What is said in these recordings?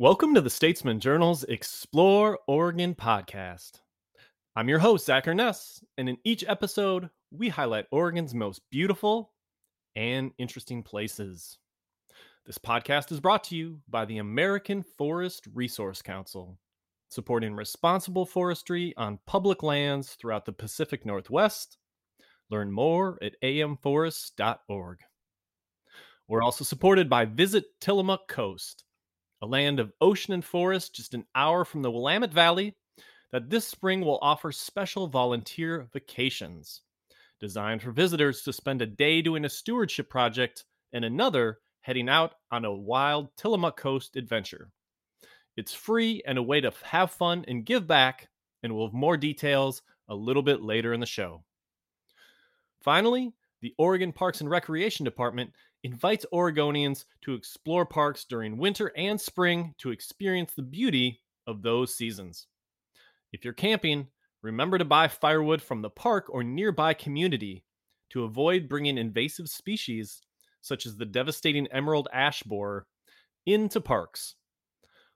Welcome to the Statesman Journal's Explore Oregon podcast. I'm your host, Zach Urness, and in each episode, we highlight Oregon's most beautiful and interesting places. This podcast is brought to you by the American Forest Resource Council, supporting responsible forestry on public lands throughout the Pacific Northwest. Learn more at amforest.org. We're also supported by Visit Tillamook Coast a land of ocean and forest just an hour from the Willamette Valley, that this spring will offer special volunteer vacations designed for visitors to spend a day doing a stewardship project and another heading out on a wild Tillamook Coast adventure. It's free and a way to have fun and give back, and we'll have more details a little bit later in the show. Finally, the Oregon Parks and Recreation Department invites Oregonians to explore parks during winter and spring to experience the beauty of those seasons. If you're camping, remember to buy firewood from the park or nearby community to avoid bringing invasive species such as the devastating emerald ash borer into parks.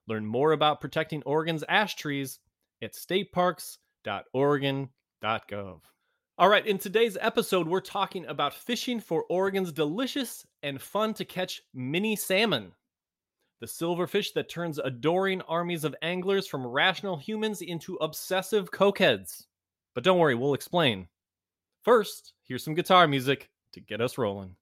Learn more about protecting Oregon's ash trees at stateparks.oregon.gov. All right, in today's episode, we're talking about fishing for Oregon's delicious and fun to catch mini salmon, the silverfish that turns adoring armies of anglers from rational humans into obsessive cokeheads. But don't worry, we'll explain. First, here's some guitar music to get us rolling.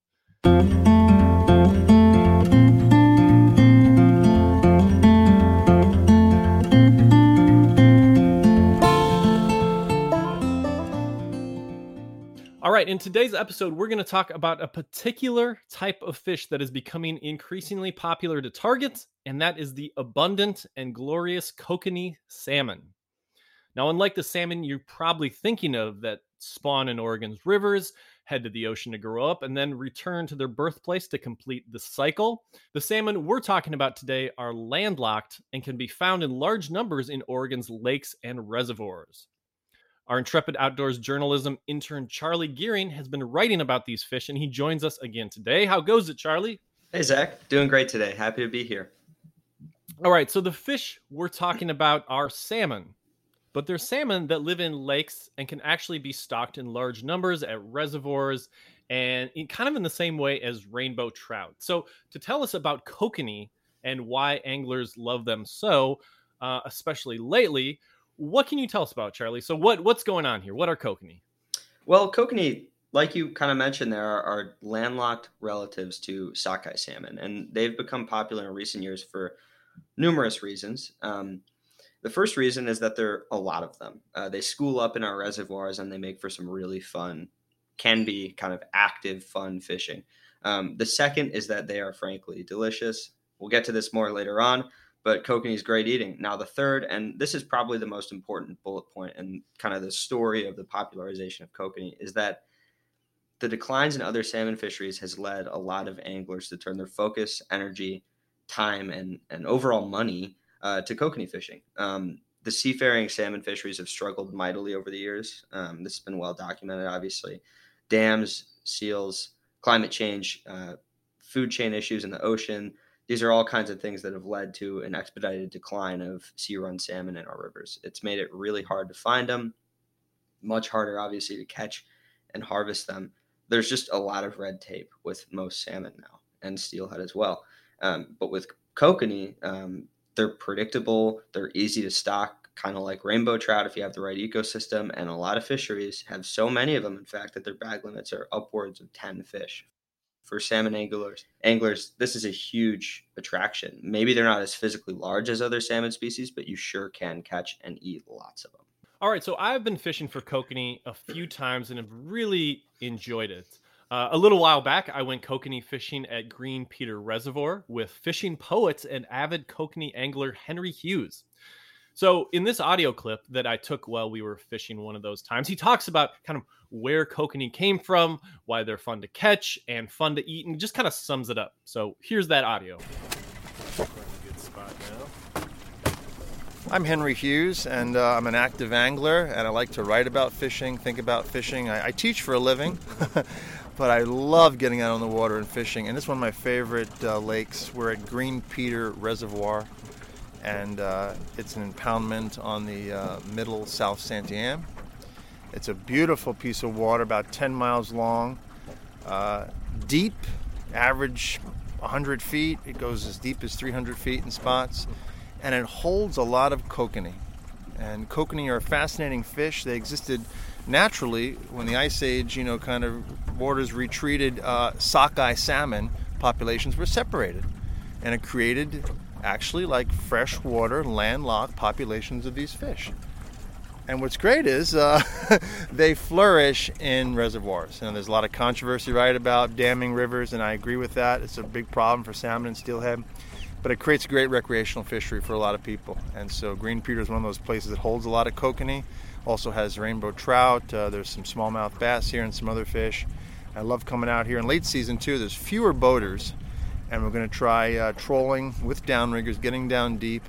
All right, in today's episode, we're going to talk about a particular type of fish that is becoming increasingly popular to target, and that is the abundant and glorious kokanee salmon. Now, unlike the salmon you're probably thinking of that spawn in Oregon's rivers, head to the ocean to grow up, and then return to their birthplace to complete the cycle, the salmon we're talking about today are landlocked and can be found in large numbers in Oregon's lakes and reservoirs. Our intrepid outdoors journalism intern Charlie Gearing has been writing about these fish, and he joins us again today. How goes it, Charlie? Hey, Zach. Doing great today. Happy to be here. All right. So, the fish we're talking about are salmon, but they're salmon that live in lakes and can actually be stocked in large numbers at reservoirs and in kind of in the same way as rainbow trout. So, to tell us about kokanee and why anglers love them so, uh, especially lately, what can you tell us about Charlie? So what what's going on here? What are kokanee? Well, kokanee, like you kind of mentioned, there are, are, landlocked relatives to sockeye salmon, and they've become popular in recent years for numerous reasons. Um, the first reason is that there are a lot of them. Uh, they school up in our reservoirs, and they make for some really fun, can be kind of active, fun fishing. Um, the second is that they are frankly delicious. We'll get to this more later on, but kokanee is great eating. Now, the third, and this is probably the most important bullet point and kind of the story of the popularization of kokanee, is that the declines in other salmon fisheries has led a lot of anglers to turn their focus, energy, time, and, and overall money uh, to kokanee fishing. Um, the seafaring salmon fisheries have struggled mightily over the years. Um, this has been well documented, obviously. Dams, seals, climate change, uh, food chain issues in the ocean, these are all kinds of things that have led to an expedited decline of sea run salmon in our rivers. It's made it really hard to find them, much harder, obviously, to catch and harvest them. There's just a lot of red tape with most salmon now and steelhead as well. Um, but with kokanee, um, they're predictable, they're easy to stock, kind of like rainbow trout if you have the right ecosystem. And a lot of fisheries have so many of them, in fact, that their bag limits are upwards of 10 fish for salmon anglers. Anglers, this is a huge attraction. Maybe they're not as physically large as other salmon species, but you sure can catch and eat lots of them. All right, so I've been fishing for kokanee a few times and have really enjoyed it. Uh, a little while back, I went kokanee fishing at Green Peter Reservoir with fishing poets and avid kokanee angler Henry Hughes. So, in this audio clip that I took while we were fishing one of those times, he talks about kind of where kokanee came from, why they're fun to catch and fun to eat, and just kind of sums it up. So, here's that audio. I'm Henry Hughes, and uh, I'm an active angler, and I like to write about fishing, think about fishing. I, I teach for a living, but I love getting out on the water and fishing. And this is one of my favorite uh, lakes. We're at Green Peter Reservoir and uh, it's an impoundment on the uh, middle South Santiam. It's a beautiful piece of water, about 10 miles long, uh, deep, average 100 feet. It goes as deep as 300 feet in spots, and it holds a lot of kokanee. And kokanee are a fascinating fish. They existed naturally when the ice age, you know, kind of waters retreated. Uh, sockeye salmon populations were separated, and it created actually like freshwater, landlocked populations of these fish. And what's great is uh, they flourish in reservoirs. And there's a lot of controversy, right, about damming rivers, and I agree with that. It's a big problem for salmon and steelhead. But it creates a great recreational fishery for a lot of people. And so Green Peter is one of those places that holds a lot of kokanee. Also has rainbow trout. Uh, there's some smallmouth bass here and some other fish. I love coming out here in late season too. There's fewer boaters, and we're going to try uh, trolling with downriggers, getting down deep,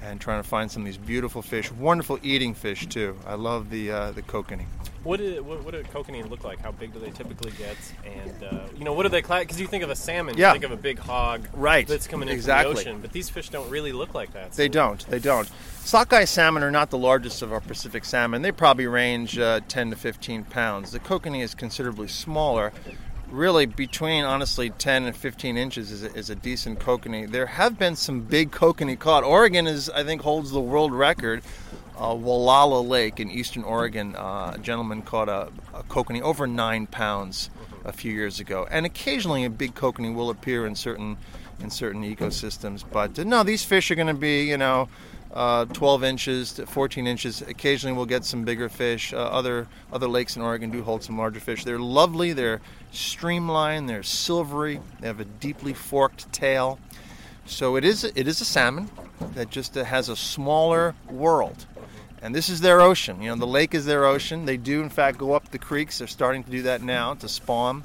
and trying to find some of these beautiful fish. Wonderful eating fish too. I love the uh, the kokanee. What do what, what do kokanee look like? How big do they typically get? And uh, you know, what do they? Because you think of a salmon, Yeah. you think of a big hog, Right. That's coming in Exactly. from the ocean. But these fish don't really look like that. They don't. They don't. Sockeye salmon are not the largest of our Pacific salmon. They probably range uh, 10 to 15 pounds. The kokanee is considerably smaller. Really, between honestly 10 and 15 inches is a, is a decent kokanee. There have been some big kokanee caught. Oregon is, I think, holds the world record. Uh, Wallowa Lake in eastern Oregon, uh, a gentleman caught a, a kokanee over nine pounds a few years ago. And occasionally, a big kokanee will appear in certain in certain ecosystems. But uh, no, these fish are going to be, you know, uh, 12 inches to 14 inches. Occasionally, we'll get some bigger fish. Uh, other other lakes in Oregon do hold some larger fish. They're lovely. They're streamlined. They're silvery. They have a deeply forked tail. So it is it is a salmon that just uh, has a smaller world. And this is their ocean. You know, the lake is their ocean. They do, in fact, go up the creeks. They're starting to do that now to spawn.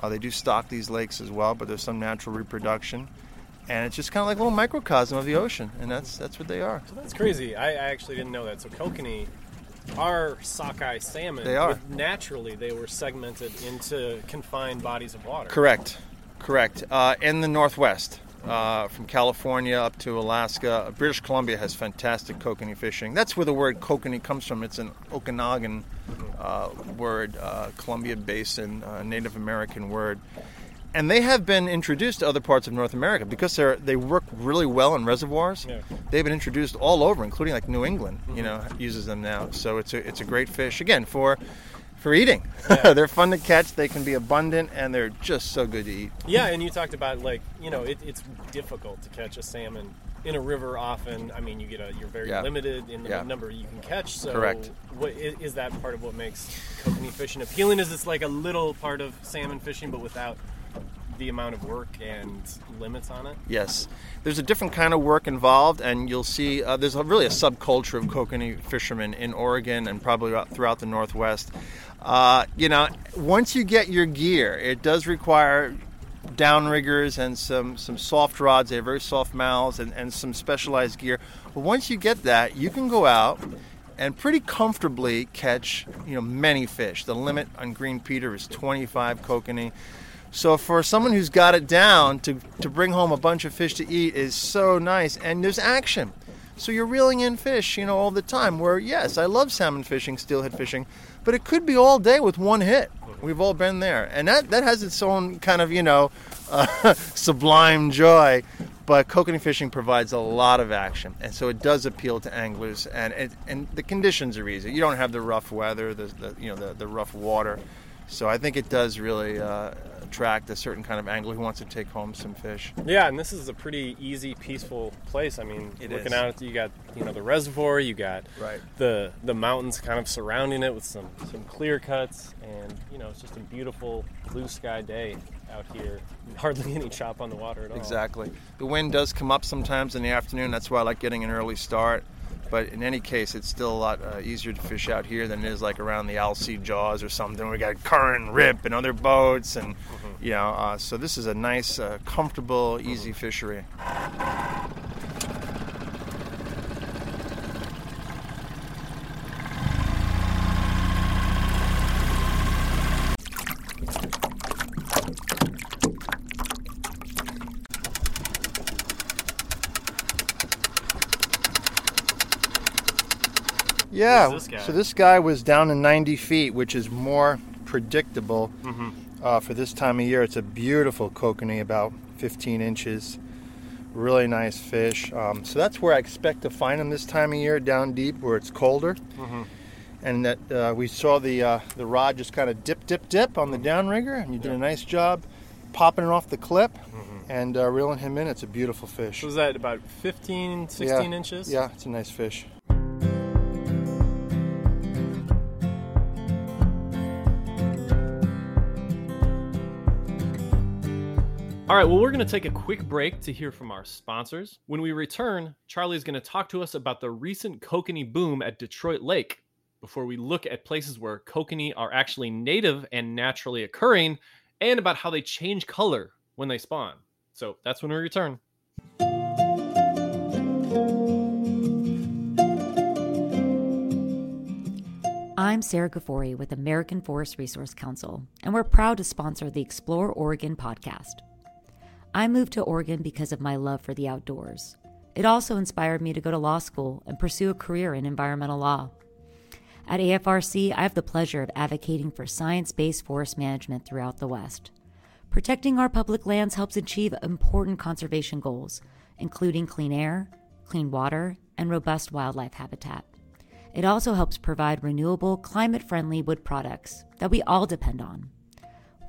Uh, they do stock these lakes as well, but there's some natural reproduction. And it's just kind of like a little microcosm of the ocean, and that's that's what they are. So that's crazy. I, I actually didn't know that. So kokanee are sockeye salmon. They are. but naturally, they were segmented into confined bodies of water. Correct, correct. Uh, in the Northwest, uh, from California up to Alaska, British Columbia has fantastic kokanee fishing. That's where the word kokanee comes from. It's an Okanagan uh, word, uh, Columbia Basin, uh, Native American word. And they have been introduced to other parts of North America because they're they work really well in reservoirs. Yeah. They've been introduced all over, including like New England. You mm-hmm. know, uses them now. So it's a it's a great fish again for for eating. Yeah. they're fun to catch. They can be abundant, and they're just so good to eat. Yeah, and you talked about like you know it, it's difficult to catch a salmon in a river. Often, I mean, you get a you're very Yeah. limited in the Yeah. number you can catch. So, Correct. What is, is that part of what makes kokanee fishing appealing? Is it's like a little part of salmon fishing, but without the amount of work and limits on it? Yes, there's a different kind of work involved, and you'll see uh, there's a, really a subculture of kokanee fishermen in Oregon and probably throughout the Northwest. Uh, you know, once you get your gear, it does require downriggers and some, some soft rods. They have very soft mouths and, and some specialized gear. But once you get that, you can go out and pretty comfortably catch you know many fish. The limit on Green Peter is 25 kokanee. So for someone who's got it down to, to bring home a bunch of fish to eat is so nice and there's action. So you're reeling in fish, you know, all the time. Where yes, I love salmon fishing, steelhead fishing, but it could be all day with one hit. We've all been there, and that that has its own kind of you know uh, sublime joy. But kokanee fishing provides a lot of action, and so it does appeal to anglers. And it, and the conditions are easy. You don't have the rough weather, the, the you know the, the rough water. So I think it does really uh, attract a certain kind of angler who wants to take home some fish. Yeah, and this is a pretty easy, peaceful place. I mean, It looking is. out, you got you know the reservoir, you got Right. the the mountains kind of surrounding it with some some clear cuts, and you know it's just a beautiful blue sky day out here. Hardly any chop on the water at all. Exactly. The wind does come up sometimes in the afternoon. That's why I like getting an early start. But in any case, it's still a lot uh, easier to fish out here than it is like around the Alsea Jaws or something. We got current rip and other boats, and you know. Uh, so this is a nice, uh, comfortable, easy fishery. Yeah. This? So this guy was down to 90 feet, which is more predictable Mhm. uh, for this time of year. It's a beautiful kokanee, about 15 inches. Really nice fish. Um, so that's where I expect to find them this time of year, down deep where it's colder. Mhm. And that uh, we saw the uh, the rod just kind of dip, dip, dip on the downrigger, and you did a nice job popping it off the clip and uh, reeling him in. It's a beautiful fish. So is that about 15, 16 Yeah. inches? Yeah, it's a nice fish. All right, well, we're going to take a quick break to hear from our sponsors. When we return, Charlie's going to talk to us about the recent kokanee boom at Detroit Lake before we look at places where kokanee are actually native and naturally occurring and about how they change color when they spawn. So that's when we return. I'm Sarah Gafori with American Forest Resource Council, and we're proud to sponsor the Explore Oregon podcast. I moved to Oregon because of my love for the outdoors. It also inspired me to go to law school and pursue a career in environmental law. At AFRC, I have the pleasure of advocating for science based forest management throughout the West. Protecting our public lands helps achieve important conservation goals, including clean air, clean water, and robust wildlife habitat. It also helps provide renewable, climate friendly wood products that we all depend on.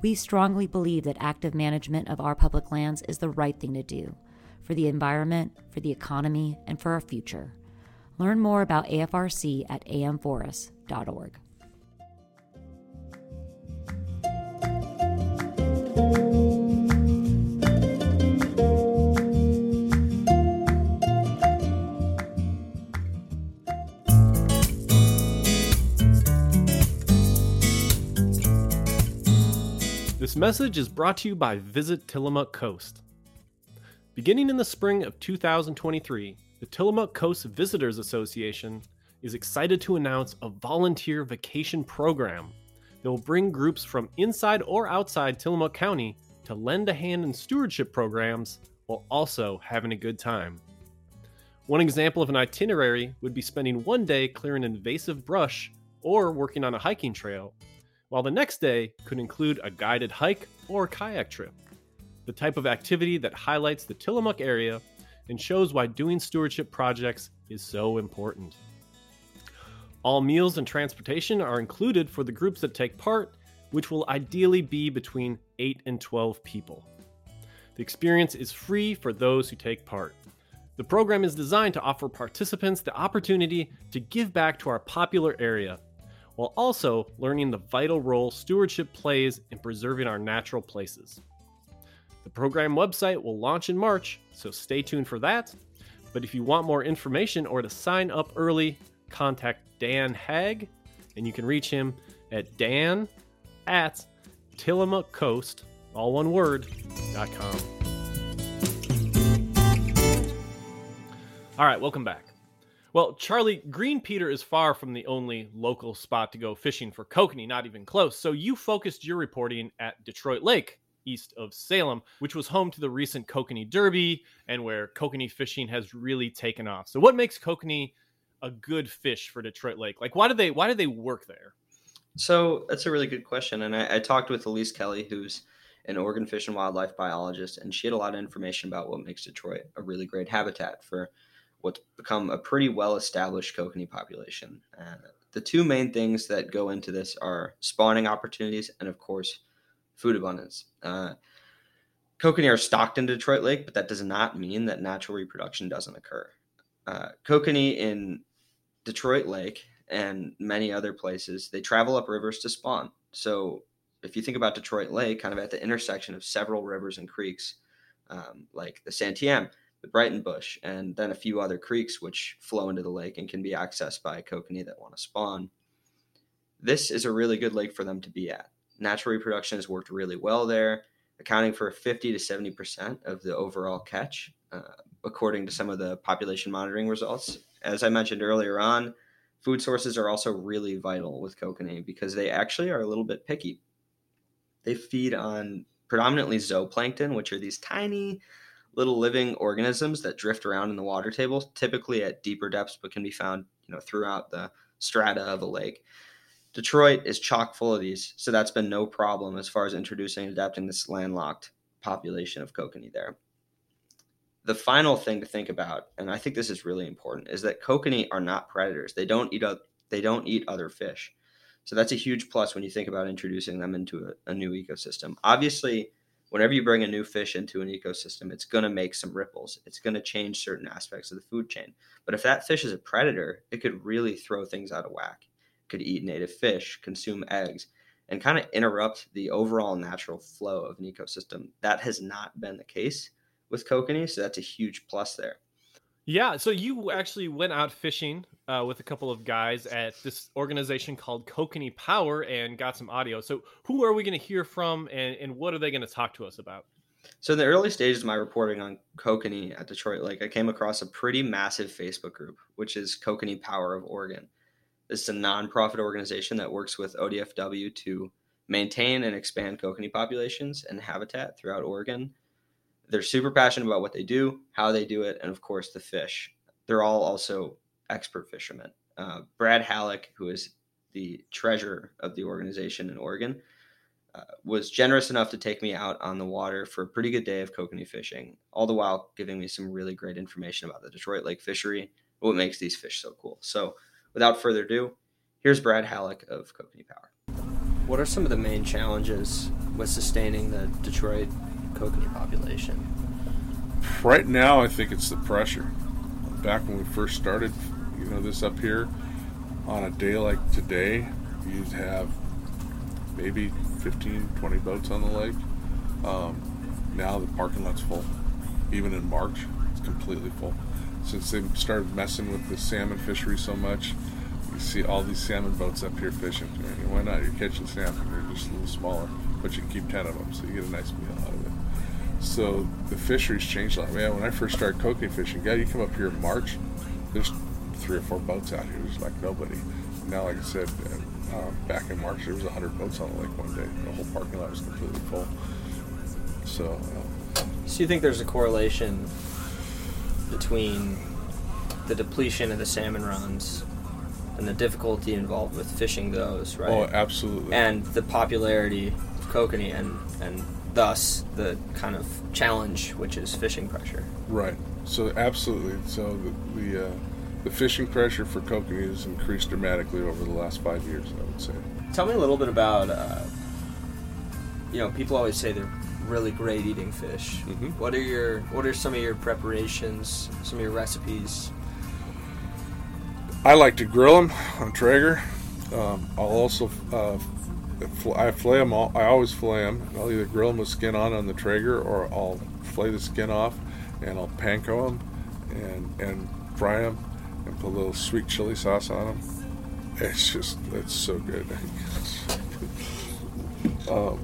We strongly believe that active management of our public lands is the right thing to do for the environment, for the economy, and for our future. Learn more about AFRC at amforest.org. This message is brought to you by Visit Tillamook Coast. Beginning in the spring of 2023, the Tillamook Coast Visitors Association is excited to announce a volunteer vacation program that will bring groups from inside or outside Tillamook County to lend a hand in stewardship programs while also having a good time. One example of an itinerary would be spending one day clearing invasive brush or working on a hiking trail, while the next day could include a guided hike or kayak trip. The type of activity that highlights the Tillamook area and shows why doing stewardship projects is so important. All meals and transportation are included for the groups that take part, which will ideally be between 8 and 12 people. The experience is free for those who take part. The program is designed to offer participants the opportunity to give back to our popular area while also learning the vital role stewardship plays in preserving our natural places. The program website will launch in March, so stay tuned for that. But if you want more information or to sign up early, contact Dan Haag, and you can reach him at dan at tillamookcoast, all one word, dot com. All right, welcome back. Well, Charlie, Green Peter is far from the only local spot to go fishing for kokanee, not even close. So you focused your reporting at Detroit Lake, east of Salem, which was home to the recent kokanee derby and where kokanee fishing has really taken off. So what makes kokanee a good fish for Detroit Lake? Like why do they why do they work there? So that's a really good question. And I, I talked with Elise Kelly, who's an Oregon fish and wildlife biologist, and she had a lot of information about what makes Detroit a really great habitat for what's become a pretty well established kokanee population. The two main things that go into this are spawning opportunities and, of course, food abundance. Uh, kokanee are stocked in Detroit Lake, but that does not mean that natural reproduction doesn't occur. Uh, kokanee in Detroit Lake and many other places, they travel up rivers to spawn. So if you think about Detroit Lake, kind of at the intersection of several rivers and creeks, um, like the Santiam, the Breitenbush, and then a few other creeks which flow into the lake and can be accessed by kokanee that want to spawn. This is a really good lake for them to be at. Natural reproduction has worked really well there, accounting for 50 to 70% of the overall catch, uh, according to some of the population monitoring results. As I mentioned earlier on, food sources are also really vital with kokanee because they actually are a little bit picky. They feed on predominantly zooplankton, which are these tiny little living organisms that drift around in the water table, typically at deeper depths, but can be found, you know, throughout the strata of a lake. Detroit is chock full of these, so that's been no problem as far as introducing and adapting this landlocked population of kokanee there. The final thing to think about, and I think this is really important, is that kokanee are not predators. They don't eat they don't eat other fish. So that's a huge plus when you think about introducing them into a, a new ecosystem. Obviously, whenever you bring a new fish into an ecosystem, it's going to make some ripples. It's going to change certain aspects of the food chain. But if that fish is a predator, it could really throw things out of whack. It could eat native fish, consume eggs, and kind of interrupt the overall natural flow of an ecosystem. That has not been the case with kokanee, so that's a huge plus there. Yeah, so you actually went out fishing uh, with a couple of guys at this organization called Kokanee Power and got some audio. So, who are we going to hear from, and, and what are they going to talk to us about? So, in the early stages of my reporting on Kokanee at Detroit Lake, I came across a pretty massive Facebook group, which is Kokanee Power of Oregon. This is a nonprofit organization that works with ODFW to maintain and expand kokanee populations and habitat throughout Oregon they're super passionate about what they do, how they do it, and of course the fish. They're all also expert fishermen. Uh, Brad Halleck, who is the treasurer of the organization in Oregon, uh, was generous enough to take me out on the water for a pretty good day of kokanee fishing, all the while giving me some really great information about the Detroit Lake fishery, what makes these fish so cool. So, without further ado, here's Brad Halleck of Kokanee Power. What are some of the main challenges with sustaining the Detroit kokanee population? Right now, I think it's the pressure. Back when we first started, you know, this up here, on a day like today, you'd have maybe 15, 20 boats on the lake. Um, now the parking lot's full. Even in March, it's completely full. Since they started messing with the salmon fishery so much, you see all these salmon boats up here fishing. why not? You're catching salmon. They're just a little smaller, but you keep 10 of them, so you get a nice meal out of it. So the fisheries changed a lot. Man, when I first started kokanee fishing, God, you come up here in March, there's three or four boats out here. There's like nobody. Now, like I said, uh, uh back in March, there was 100 boats on the lake one day. The whole parking lot was completely full. So, uh, so you think there's a correlation between the depletion of the salmon runs and the difficulty involved with fishing those, right? Oh, absolutely. And the popularity of kokanee and and thus the kind of challenge, which is fishing pressure. Right. So absolutely. So the the, uh, the fishing pressure for kokanee has increased dramatically over the last five years. I would say. Tell me a little bit about. Uh, you know, people always say they're really great eating fish. Mm-hmm. What are your What are some of your preparations? Some of your recipes? I like to grill them on Traeger. Um, I'll also uh, I fillet them all. I always fillet them. I'll either grill them with skin on on the Traeger, or I'll fillet the skin off, and I'll panko them, and and fry them, and put a little sweet chili sauce on them. It's just it's so good. um,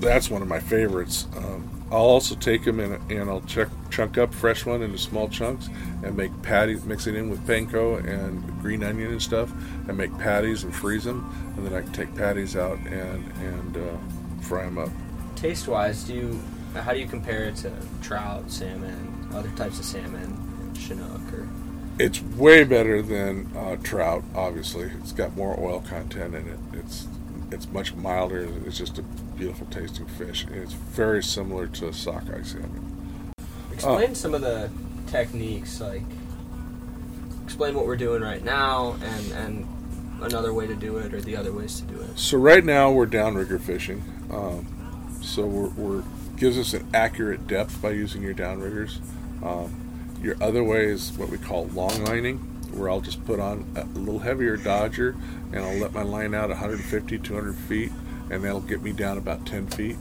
that's one of my favorites. Um, I'll also take them and, and I'll check, chunk up fresh one into small chunks and make patties, mix it in with panko and green onion and stuff, and make patties and freeze them. And then I can take patties out and and uh, fry them up. Taste wise, do you how do you compare it to trout, salmon, other types of salmon, chinook, or? It's way better than uh, trout. Obviously, it's got more oil content in it. It's it's much milder. It's just a beautiful tasting fish. It's very similar to sockeye salmon. Explain uh, some of the techniques, like explain what we're doing right now, and and another way to do it, or the other ways to do it. So right now we're downrigger fishing. Um, so we're, we're, gives us an accurate depth by using your downriggers. Um, your other way is what we call long lining, where I'll just put on a little heavier dodger and I'll let my line out 150, 200 feet, and that'll get me down about 10 feet.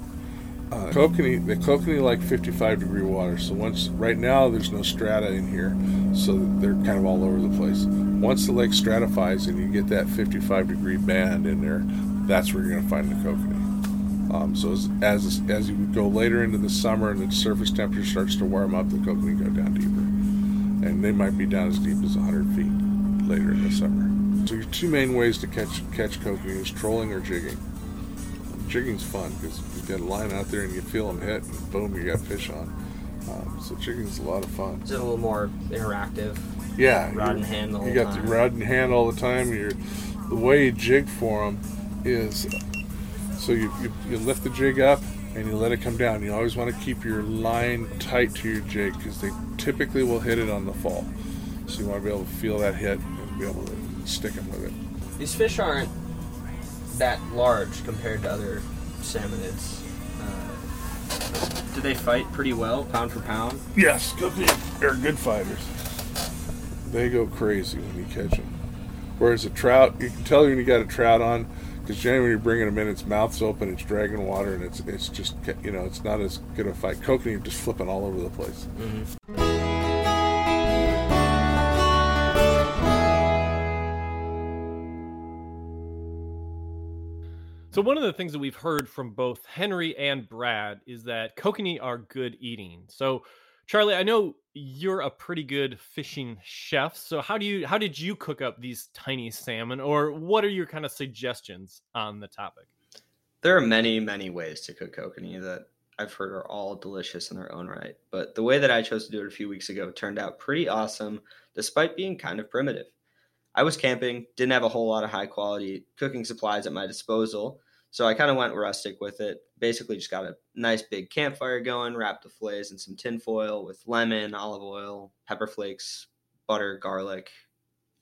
Uh, kokanee, the kokanee like 55 degree water. So once, right now, there's no strata in here, so they're kind of all over the place. Once the lake stratifies and you get that 55 degree band in there, that's where you're going to find the kokanee. Um, so as, as as you go later into the summer and the surface temperature starts to warm up, the kokanee go down deeper, and they might be down as deep as 100 feet later in the summer. So your two main ways to catch catch kokanee is trolling or jigging. Jigging's fun because you get a line out there and you feel them hit, and boom, you got fish on. Um, so jigging's a lot of fun. Is it a little more interactive? Yeah, rod hand the whole You got time. the rod and hand all the time. You're, the way you jig for them is so you, you, you lift the jig up and you let it come down. You always want to keep your line tight to your jig because they typically will hit it on the fall. So you want to be able to feel that hit and be able to stick them with it. These fish aren't that large compared to other salmonids. Uh, do they fight pretty well, pound for pound? Yes, good. They're good fighters. They go crazy when you catch them. Whereas a trout, you can tell when you got a trout on, because generally when you're bringing them in, its mouth's open, it's dragging water, and it's it's just you know it's not as good a fight. Kokanee just flipping all over the place. Mm-hmm. So one of the things that we've heard from both Henry and Brad is that kokanee are good eating. So Charlie, I know you're a pretty good fishing chef. So how do you how did you cook up these tiny salmon or what are your kind of suggestions on the topic? There are many, many ways to cook kokanee that I've heard are all delicious in their own right. But the way that I chose to do it a few weeks ago turned out pretty awesome, despite being kind of primitive. I was camping, didn't have a whole lot of high quality cooking supplies at my disposal, so I kind of went rustic with it. Basically, just got a nice big campfire going, wrapped the fillets in some tin foil with lemon, olive oil, pepper flakes, butter, garlic,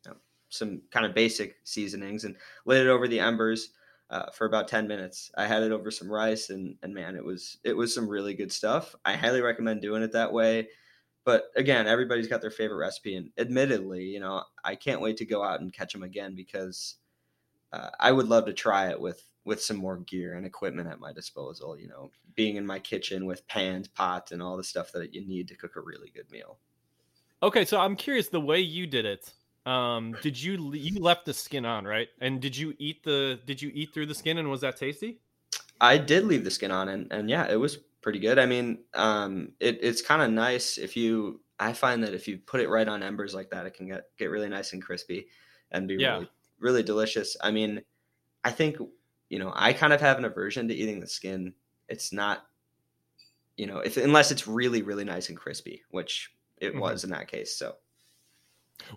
you know, some kind of basic seasonings, and laid it over the embers uh, for about 10 minutes. I had it over some rice and, and man, it was, it was some really good stuff. I highly recommend doing it that way. But again, everybody's got their favorite recipe. And admittedly, you know, I can't wait to go out and catch them again because uh, I would love to try it with, with some more gear and equipment at my disposal, you know, being in my kitchen with pans, pots, and all the stuff that you need to cook a really good meal. Okay, so I'm curious the way you did it. Um, did you you left the skin on, right? And did you eat the did you eat through the skin and was that tasty? I did leave the skin on, and, and yeah, it was pretty good. I mean, um, it, it's kind of nice if you. I find that if you put it right on embers like that, it can get get really nice and crispy, and be Yeah. really really delicious. I mean, I think you know I kind of have an aversion to eating the skin. It's not, you know, if unless it's really really nice and crispy, which it Mhm. was in that case. So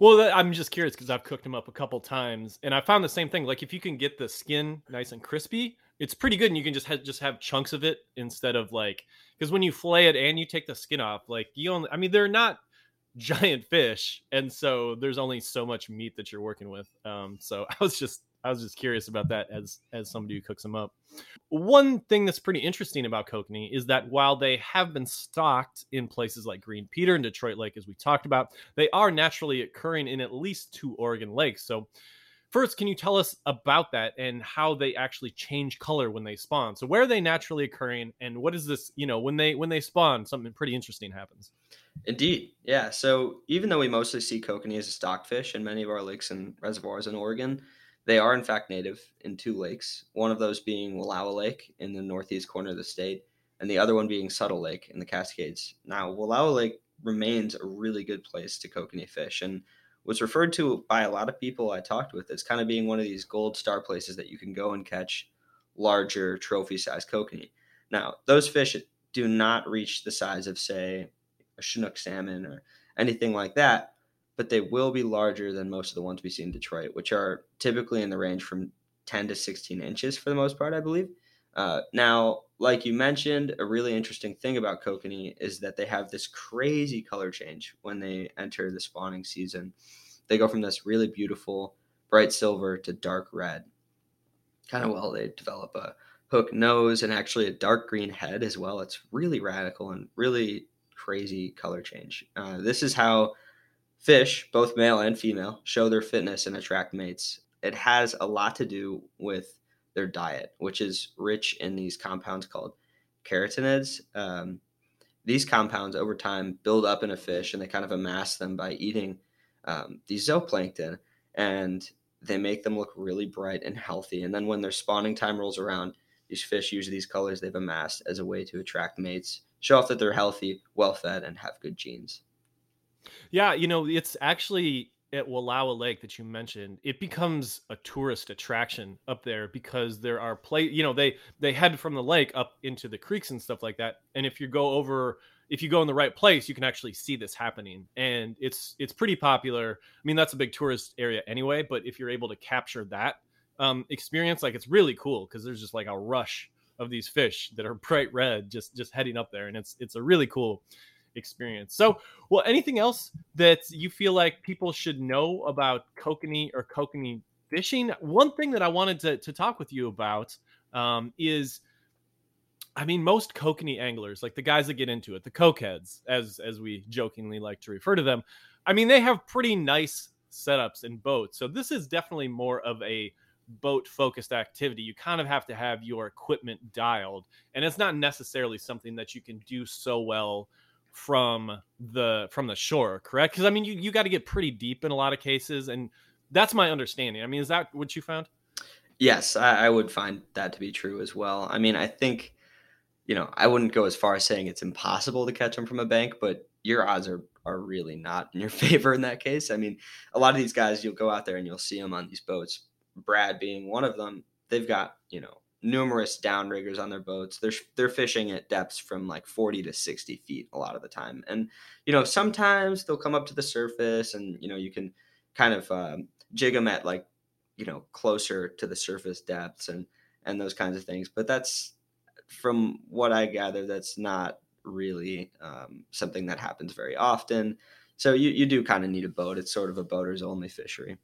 Well, I'm just curious because I've cooked them up a couple times, and I found the same thing. Like if you can get the skin nice and crispy, it's pretty good, and you can just have, just have chunks of it instead of like because when you fillet it and you take the skin off, like you only. I mean, they're not giant fish, and so there's only so much meat that you're working with. Um, so I was just I was just curious about that as as somebody who cooks them up. One thing that's pretty interesting about kokanee is that while they have been stocked in places like Green Peter and Detroit Lake, as we talked about, they are naturally occurring in at least two Oregon lakes. So, first, can you tell us about that and how they actually change color when they spawn? So, where are they naturally occurring, and what is this? You know, when they when they spawn, something pretty interesting happens. Indeed. Yeah. So even though we mostly see kokanee as a stockfish in many of our lakes and reservoirs in Oregon, they are in fact native in two lakes, one of those being Wallowa Lake in the northeast corner of the state, and the other one being Suttle Lake in the Cascades. Now, Wallowa Lake remains a really good place to kokanee fish and was referred to by a lot of people I talked with as kind of being one of these gold star places that you can go and catch larger trophy sized kokanee. Now, those fish do not reach the size of, say, a Chinook salmon or anything like that, but they will be larger than most of the ones we see in Detroit, which are typically in the range from 10 to 16 inches for the most part, I believe. Uh, now, like you mentioned, a really interesting thing about kokanee is that they have this crazy color change when they enter the spawning season. They go from this really beautiful bright silver to dark red. Kind of well, they develop a hook nose and actually a dark green head as well. It's really radical and really crazy color change. Uh, this is how fish, both male and female, show their fitness and attract mates. It has a lot to do with their diet, which is rich in these compounds called carotenoids. Um, these compounds over time build up in a fish and they kind of amass them by eating um, these zooplankton and they make them look really bright and healthy. And then when their spawning time rolls around, these fish use these colors they've amassed as a way to attract mates, show off that they're healthy, well fed, and have good genes. Yeah, you know, it's actually at Wallowa Lake that you mentioned. It becomes a tourist attraction up there because there are play. You know, they they head from the lake up into the creeks and stuff like that. And if you go over if you go in the right place, you can actually see this happening, and it's it's pretty popular. I mean, that's a big tourist area anyway, but if you're able to capture that um, experience, like it's really cool because there's just like a rush of these fish that are bright red just just heading up there, and it's it's a really cool experience. So, well, anything else that you feel like people should know about kokanee or kokanee fishing? One thing that I wanted to to talk with you about um, is I mean, most kokanee anglers, like the guys that get into it, the cokeheads, as as we jokingly like to refer to them, I mean, they have pretty nice setups and boats. So this is definitely more of a boat focused activity. You kind of have to have your equipment dialed, and it's not necessarily something that you can do so well from the from the shore, correct? Because I mean, you you got to get pretty deep in a lot of cases, and that's my understanding. I mean, is that what you found? Yes, I, I would find that to be true as well. I mean, I think you know, I wouldn't go as far as saying it's impossible to catch them from a bank, but your odds are are really not in your favor in that case. I mean, a lot of these guys, you'll go out there and you'll see them on these boats. Brad being one of them, they've got you know numerous downriggers on their boats. They're they're fishing at depths from like 40 to 60 feet a lot of the time, and you know sometimes they'll come up to the surface, and you know you can kind of um, jig them at like you know closer to the surface depths and and those kinds of things. But that's from what I gather, that's not really um, something that happens very often. So you, you do kind of need a boat. It's sort of a boater's only fishery.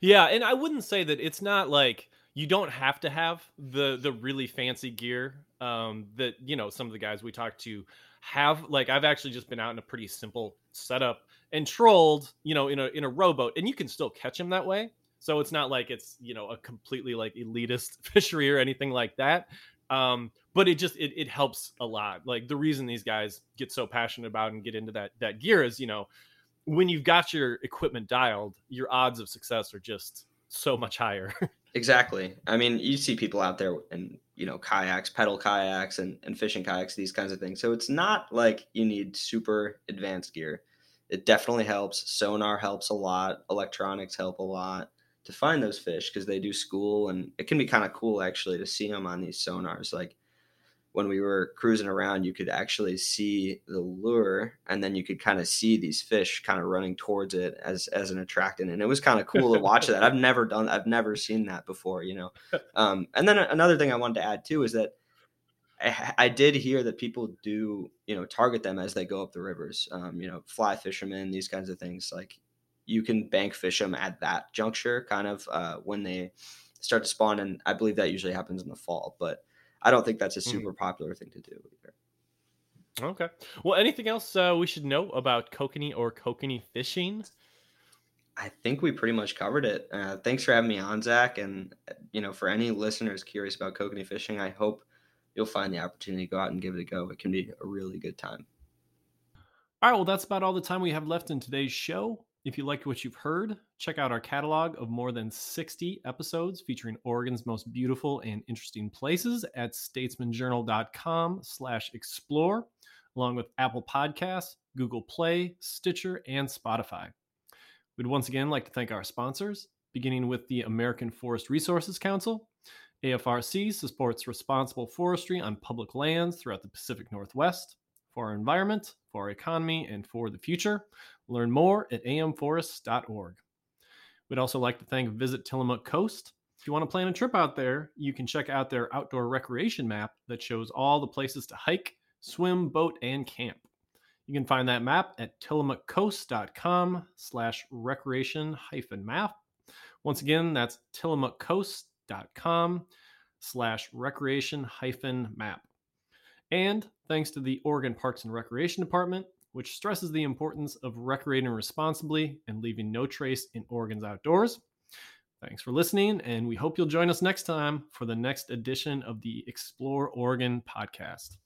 Yeah, and I wouldn't say that it's not like you don't have to have the the really fancy gear um, that you know some of the guys we talked to have. Like I've actually just been out in a pretty simple setup and trolled, you know, in a in a rowboat, and you can still catch them that way. So it's not like it's you know a completely like elitist fishery or anything like that. Um, but it just it, it helps a lot. Like the reason these guys get so passionate about and get into that that gear is, you know, when you've got your equipment dialed, your odds of success are just so much higher. exactly. I mean, you see people out there in, you know, kayaks, pedal kayaks and, and fishing kayaks, these kinds of things. So it's not like you need super advanced gear. It definitely helps. Sonar helps a lot. Electronics help a lot to find those fish because they do school and it can be kind of cool actually to see them on these sonars like when we were cruising around you could actually see the lure and then you could kind of see these fish kind of running towards it as as an attractant and it was kind of cool to watch that i've never done i've never seen that before you know um, and then another thing i wanted to add too is that I, I, did hear that people do you know target them as they go up the rivers um, you know fly fishermen these kinds of things like you can bank fish them at that juncture, kind of uh, when they start to spawn. And I believe that usually happens in the fall, but I don't think that's a mm-hmm. super mm-hmm. popular thing to do either. Okay. Well, anything else uh, we should know about kokanee or kokanee fishing? I think we pretty much covered it. Uh, thanks for having me on, Zach. And you know, for any listeners curious about kokanee fishing, I hope you'll find the opportunity to go out and give it a go. It can be a really good time. All right. Well, that's about all the time we have left in today's show. If you liked what you've heard, check out our catalog of more than 60 episodes featuring Oregon's most beautiful and interesting places at statesmanjournal.com slash explore, along with Apple Podcasts, Google Play, Stitcher, and Spotify. We'd once again like to thank our sponsors, beginning with the American Forest Resources Council. AFRC supports responsible forestry on public lands throughout the Pacific Northwest for our environment, for our economy, and for the future. Learn more at amforests.org. We'd also like to thank Visit Tillamook Coast. If you want to plan a trip out there, you can check out their outdoor recreation map that shows all the places to hike, swim, boat, and camp. You can find that map at tillamookcoast.com slash recreation hyphen map. Once again, that's tillamookcoast.com slash recreation hyphen map. And thanks to the Oregon Parks and Recreation Department, which stresses the importance of recreating responsibly and leaving no trace in Oregon's outdoors. Thanks for listening, and we hope you'll join us next time for the next edition of the Explore Oregon podcast.